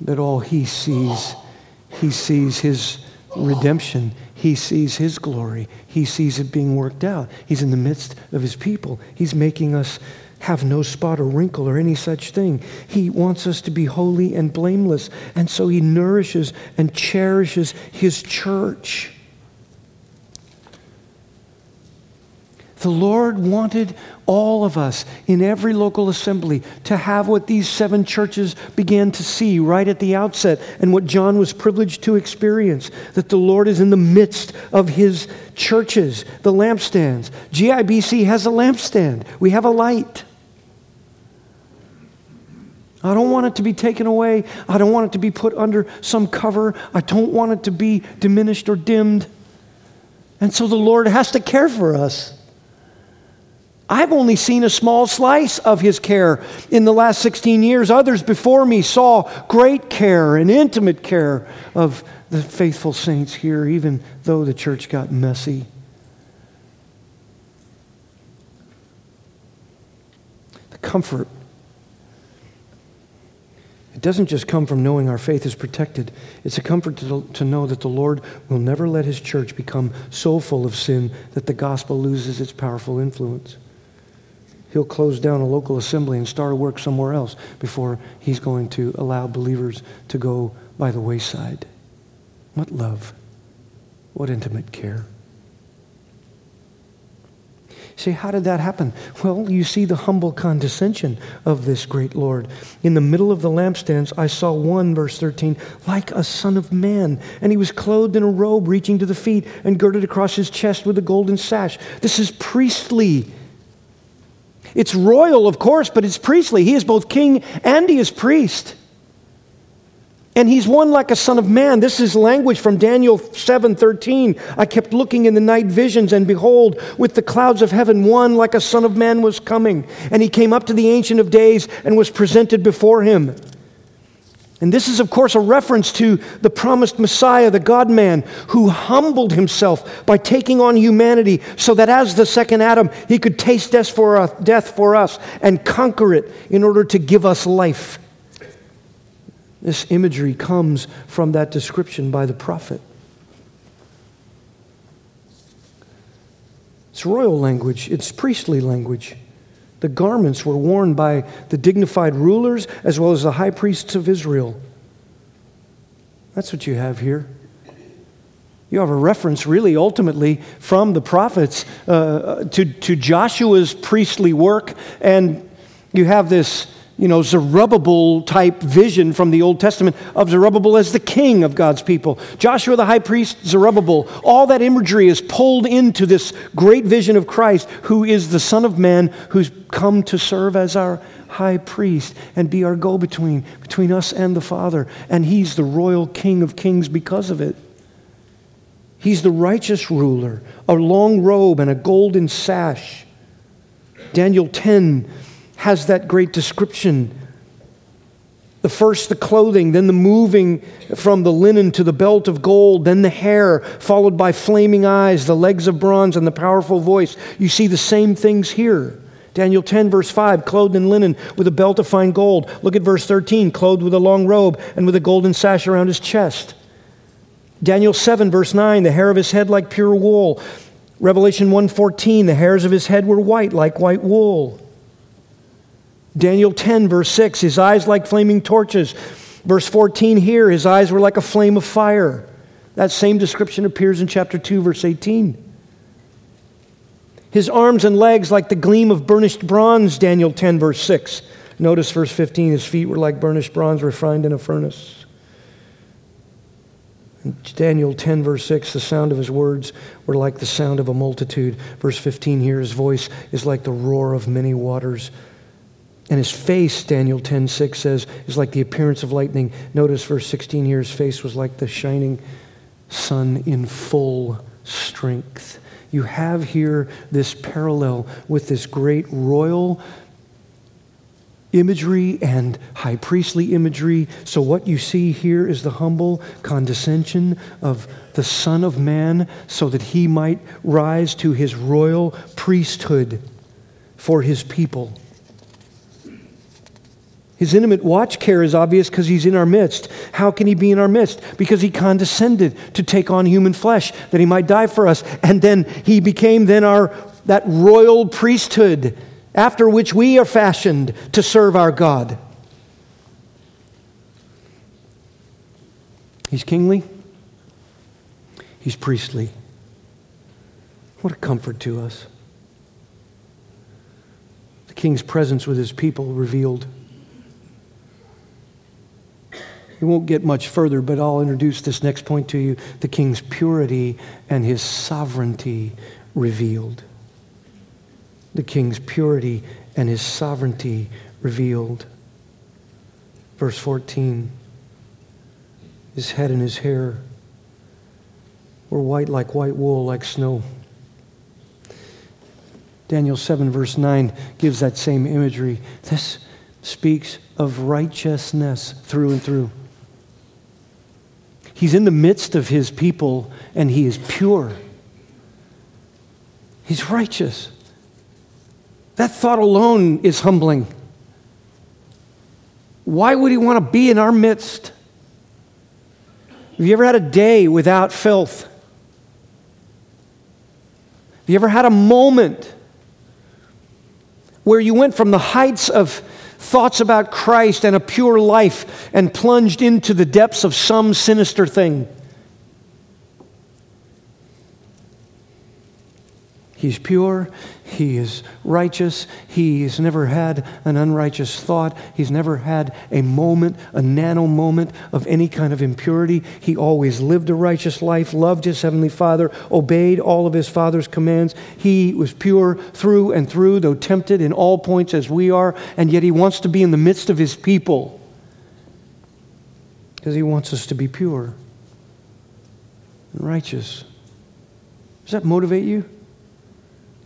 But all he sees, he sees his redemption he sees His glory. He sees it being worked out. He's in the midst of His people. He's making us have no spot or wrinkle or any such thing. He wants us to be holy and blameless. And so He nourishes and cherishes His church. The Lord wanted all of us in every local assembly to have what these seven churches began to see right at the outset and what John was privileged to experience that the Lord is in the midst of his churches, the lampstands. GIBC has a lampstand, we have a light. I don't want it to be taken away. I don't want it to be put under some cover. I don't want it to be diminished or dimmed. And so the Lord has to care for us. I've only seen a small slice of his care in the last 16 years. Others before me saw great care and intimate care of the faithful saints here, even though the church got messy. The comfort. It doesn't just come from knowing our faith is protected. It's a comfort to, to know that the Lord will never let his church become so full of sin that the gospel loses its powerful influence he'll close down a local assembly and start a work somewhere else before he's going to allow believers to go by the wayside. What love. What intimate care. See, how did that happen? Well, you see the humble condescension of this great Lord. In the middle of the lampstands, I saw one, verse 13, like a son of man. And he was clothed in a robe reaching to the feet and girded across his chest with a golden sash. This is priestly it's royal, of course, but it's priestly. He is both king and he is priest. And he's one like a son of man. This is language from Daniel 7:13. I kept looking in the night visions and behold, with the clouds of heaven one like a son of man was coming, and he came up to the ancient of days and was presented before him. And this is, of course, a reference to the promised Messiah, the God man, who humbled himself by taking on humanity so that as the second Adam, he could taste death for us, death for us and conquer it in order to give us life. This imagery comes from that description by the prophet. It's royal language, it's priestly language. The garments were worn by the dignified rulers as well as the high priests of Israel. That's what you have here. You have a reference, really, ultimately, from the prophets uh, to, to Joshua's priestly work, and you have this you know, Zerubbabel type vision from the Old Testament of Zerubbabel as the king of God's people. Joshua the high priest, Zerubbabel, all that imagery is pulled into this great vision of Christ, who is the Son of Man who's come to serve as our high priest and be our go between, between us and the Father. And he's the royal king of kings because of it. He's the righteous ruler, a long robe and a golden sash. Daniel 10 has that great description. The first, the clothing, then the moving from the linen to the belt of gold, then the hair, followed by flaming eyes, the legs of bronze, and the powerful voice. You see the same things here. Daniel 10, verse 5, clothed in linen with a belt of fine gold. Look at verse 13, clothed with a long robe and with a golden sash around his chest. Daniel 7, verse 9, the hair of his head like pure wool. Revelation 1:14, the hairs of his head were white like white wool. Daniel 10, verse 6, his eyes like flaming torches. Verse 14 here, his eyes were like a flame of fire. That same description appears in chapter 2, verse 18. His arms and legs like the gleam of burnished bronze, Daniel 10, verse 6. Notice verse 15, his feet were like burnished bronze refined in a furnace. Daniel 10, verse 6, the sound of his words were like the sound of a multitude. Verse 15 here, his voice is like the roar of many waters. And his face, Daniel 10, 6 says, is like the appearance of lightning. Notice verse 16 here, his face was like the shining sun in full strength. You have here this parallel with this great royal imagery and high priestly imagery. So, what you see here is the humble condescension of the Son of Man so that he might rise to his royal priesthood for his people. His intimate watch care is obvious because he's in our midst. How can he be in our midst? Because he condescended to take on human flesh that he might die for us. And then he became then our that royal priesthood after which we are fashioned to serve our God. He's kingly. He's priestly. What a comfort to us. The king's presence with his people revealed. We won't get much further, but I'll introduce this next point to you the king's purity and his sovereignty revealed. The king's purity and his sovereignty revealed. Verse 14 His head and his hair were white like white wool, like snow. Daniel 7, verse 9, gives that same imagery. This speaks of righteousness through and through. He's in the midst of his people and he is pure. He's righteous. That thought alone is humbling. Why would he want to be in our midst? Have you ever had a day without filth? Have you ever had a moment where you went from the heights of thoughts about Christ and a pure life and plunged into the depths of some sinister thing. He's pure. He is righteous. He has never had an unrighteous thought. He's never had a moment, a nano moment of any kind of impurity. He always lived a righteous life, loved his heavenly Father, obeyed all of his Father's commands. He was pure through and through, though tempted in all points as we are, and yet he wants to be in the midst of his people because he wants us to be pure and righteous. Does that motivate you?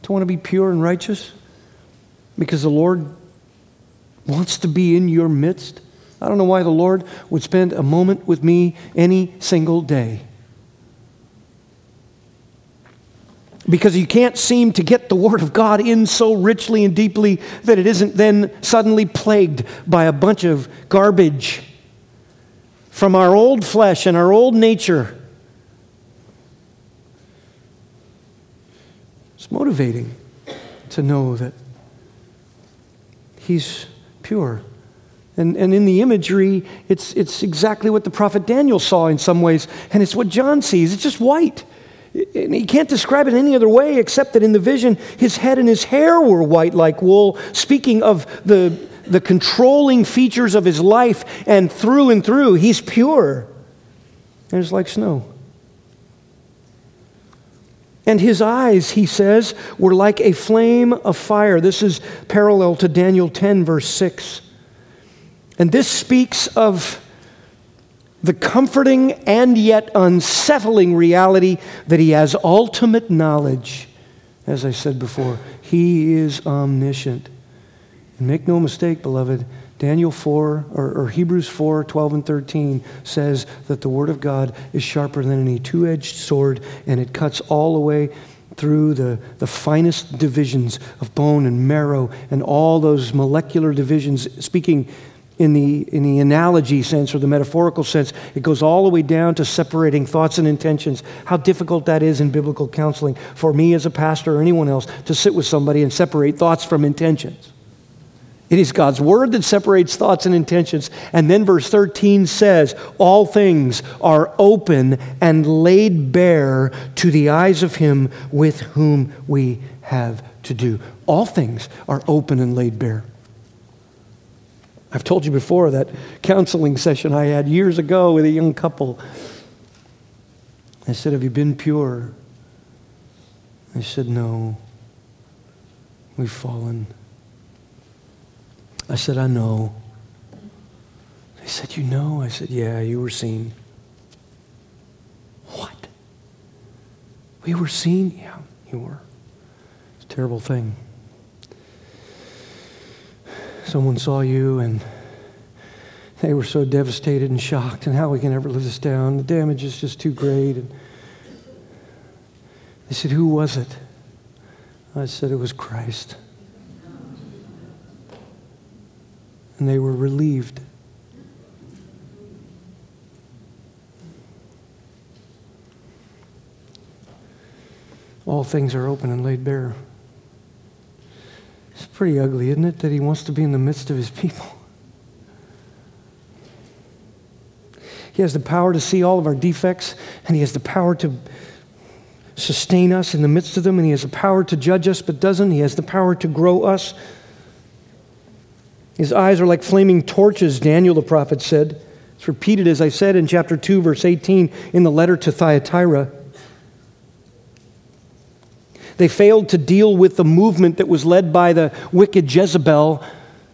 To want to be pure and righteous? Because the Lord wants to be in your midst? I don't know why the Lord would spend a moment with me any single day. Because you can't seem to get the Word of God in so richly and deeply that it isn't then suddenly plagued by a bunch of garbage from our old flesh and our old nature motivating to know that He's pure. And, and in the imagery, it's, it's exactly what the prophet Daniel saw in some ways, and it's what John sees. It's just white. And he can't describe it any other way except that in the vision, his head and his hair were white like wool, speaking of the, the controlling features of his life, and through and through, he's pure. And it's like snow. And his eyes, he says, were like a flame of fire. This is parallel to Daniel 10, verse 6. And this speaks of the comforting and yet unsettling reality that he has ultimate knowledge. As I said before, he is omniscient. And make no mistake, beloved, Daniel 4, or, or, Hebrews 4 12 and 13 says that the Word of God is sharper than any two edged sword, and it cuts all the way through the, the finest divisions of bone and marrow and all those molecular divisions, speaking in the, in the analogy sense or the metaphorical sense, it goes all the way down to separating thoughts and intentions. How difficult that is in biblical counseling for me as a pastor or anyone else to sit with somebody and separate thoughts from intentions. It is God's word that separates thoughts and intentions. And then verse 13 says, All things are open and laid bare to the eyes of him with whom we have to do. All things are open and laid bare. I've told you before that counseling session I had years ago with a young couple. I said, Have you been pure? They said, No. We've fallen. I said, I know. They said, You know? I said, Yeah, you were seen. What? We were seen? Yeah, you were. It's a terrible thing. Someone saw you and they were so devastated and shocked, and how we can ever live this down. The damage is just too great. And they said, Who was it? I said, It was Christ. And they were relieved. All things are open and laid bare. It's pretty ugly, isn't it, that he wants to be in the midst of his people? He has the power to see all of our defects, and he has the power to sustain us in the midst of them, and He has the power to judge us, but doesn't. He has the power to grow us. His eyes are like flaming torches, Daniel the prophet said. It's repeated, as I said in chapter 2, verse 18, in the letter to Thyatira. They failed to deal with the movement that was led by the wicked Jezebel.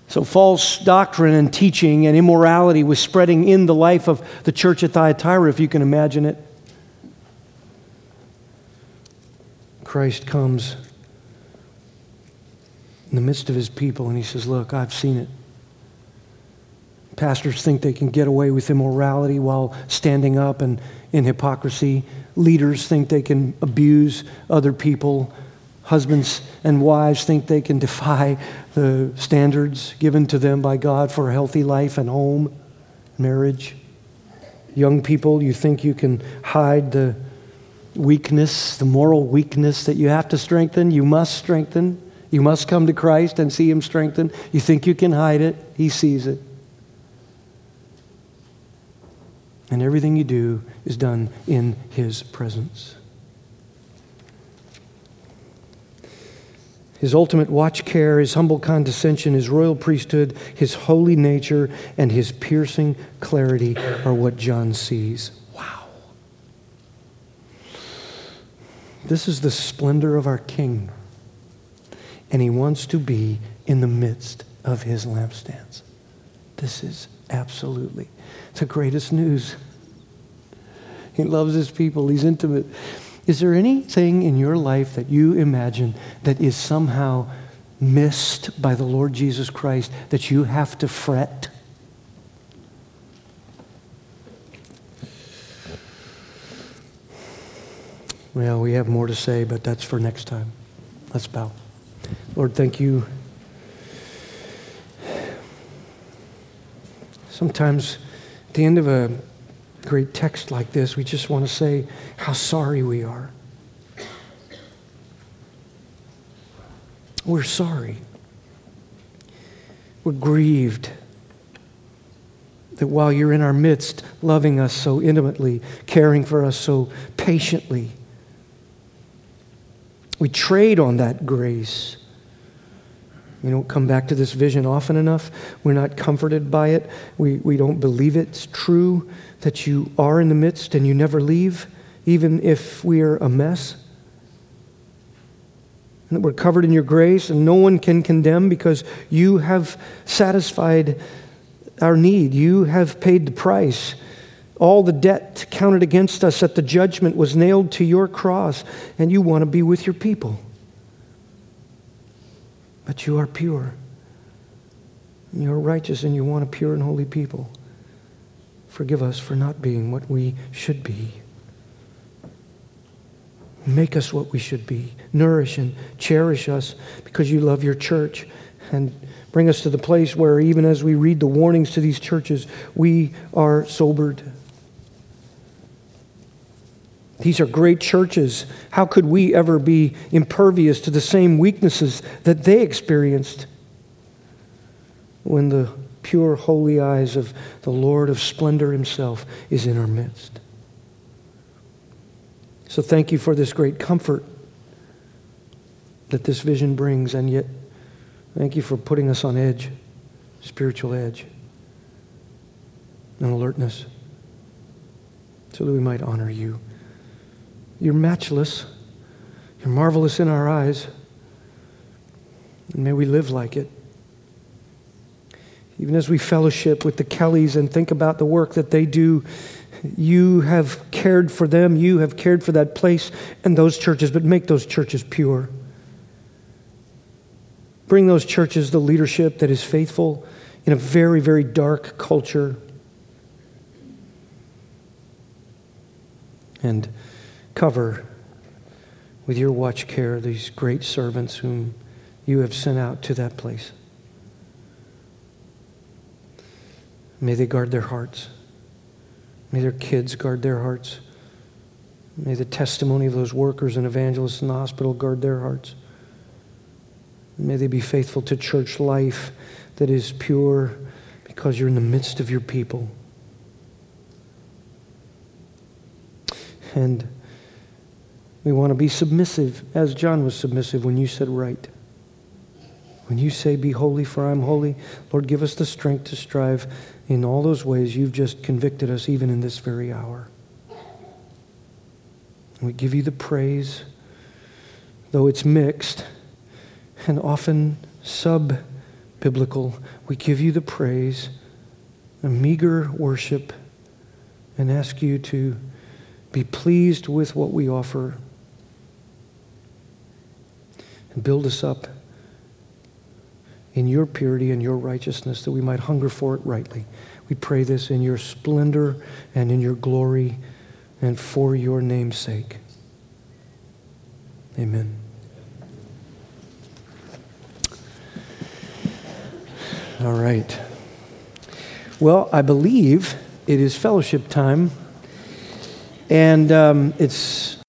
So, false doctrine and teaching and immorality was spreading in the life of the church at Thyatira, if you can imagine it. Christ comes in the midst of his people and he says, Look, I've seen it. Pastors think they can get away with immorality while standing up and in hypocrisy. Leaders think they can abuse other people. Husbands and wives think they can defy the standards given to them by God for a healthy life and home, marriage. Young people, you think you can hide the weakness, the moral weakness that you have to strengthen, you must strengthen. You must come to Christ and see Him strengthened. You think you can hide it, He sees it. And everything you do is done in His presence. His ultimate watch care, his humble condescension, his royal priesthood, his holy nature, and his piercing clarity are what John sees. Wow. This is the splendor of our King. And he wants to be in the midst of his lampstands. This is absolutely the greatest news. He loves his people, he's intimate. Is there anything in your life that you imagine that is somehow missed by the Lord Jesus Christ that you have to fret? Well, we have more to say, but that's for next time. Let's bow. Lord, thank you. Sometimes at the end of a great text like this, we just want to say how sorry we are. We're sorry. We're grieved that while you're in our midst, loving us so intimately, caring for us so patiently, we trade on that grace. We don't come back to this vision often enough. We're not comforted by it. We, we don't believe it's true that you are in the midst and you never leave, even if we're a mess. And that we're covered in your grace and no one can condemn because you have satisfied our need. You have paid the price. All the debt counted against us at the judgment was nailed to your cross, and you want to be with your people. But you are pure. And you're righteous, and you want a pure and holy people. Forgive us for not being what we should be. Make us what we should be. Nourish and cherish us because you love your church. And bring us to the place where, even as we read the warnings to these churches, we are sobered these are great churches. How could we ever be impervious to the same weaknesses that they experienced? when the pure, holy eyes of the Lord of splendor himself is in our midst. So thank you for this great comfort that this vision brings, and yet thank you for putting us on edge, spiritual edge, and alertness, so that we might honor you. You're matchless, you're marvelous in our eyes, and may we live like it. Even as we fellowship with the Kellys and think about the work that they do, you have cared for them. You have cared for that place and those churches, but make those churches pure. Bring those churches the leadership that is faithful in a very, very dark culture. And cover with your watch care these great servants whom you have sent out to that place. May they guard their hearts. May their kids guard their hearts. May the testimony of those workers and evangelists in the hospital guard their hearts. May they be faithful to church life that is pure because you're in the midst of your people. And we want to be submissive, as John was submissive when you said write. When you say, Be holy, for I'm holy, Lord, give us the strength to strive in all those ways you've just convicted us, even in this very hour. We give you the praise, though it's mixed and often sub biblical. We give you the praise, a meager worship, and ask you to be pleased with what we offer build us up in your purity and your righteousness that we might hunger for it rightly. We pray this in your splendor and in your glory and for your name's sake. Amen. All right. Well, I believe it is fellowship time. And um, it's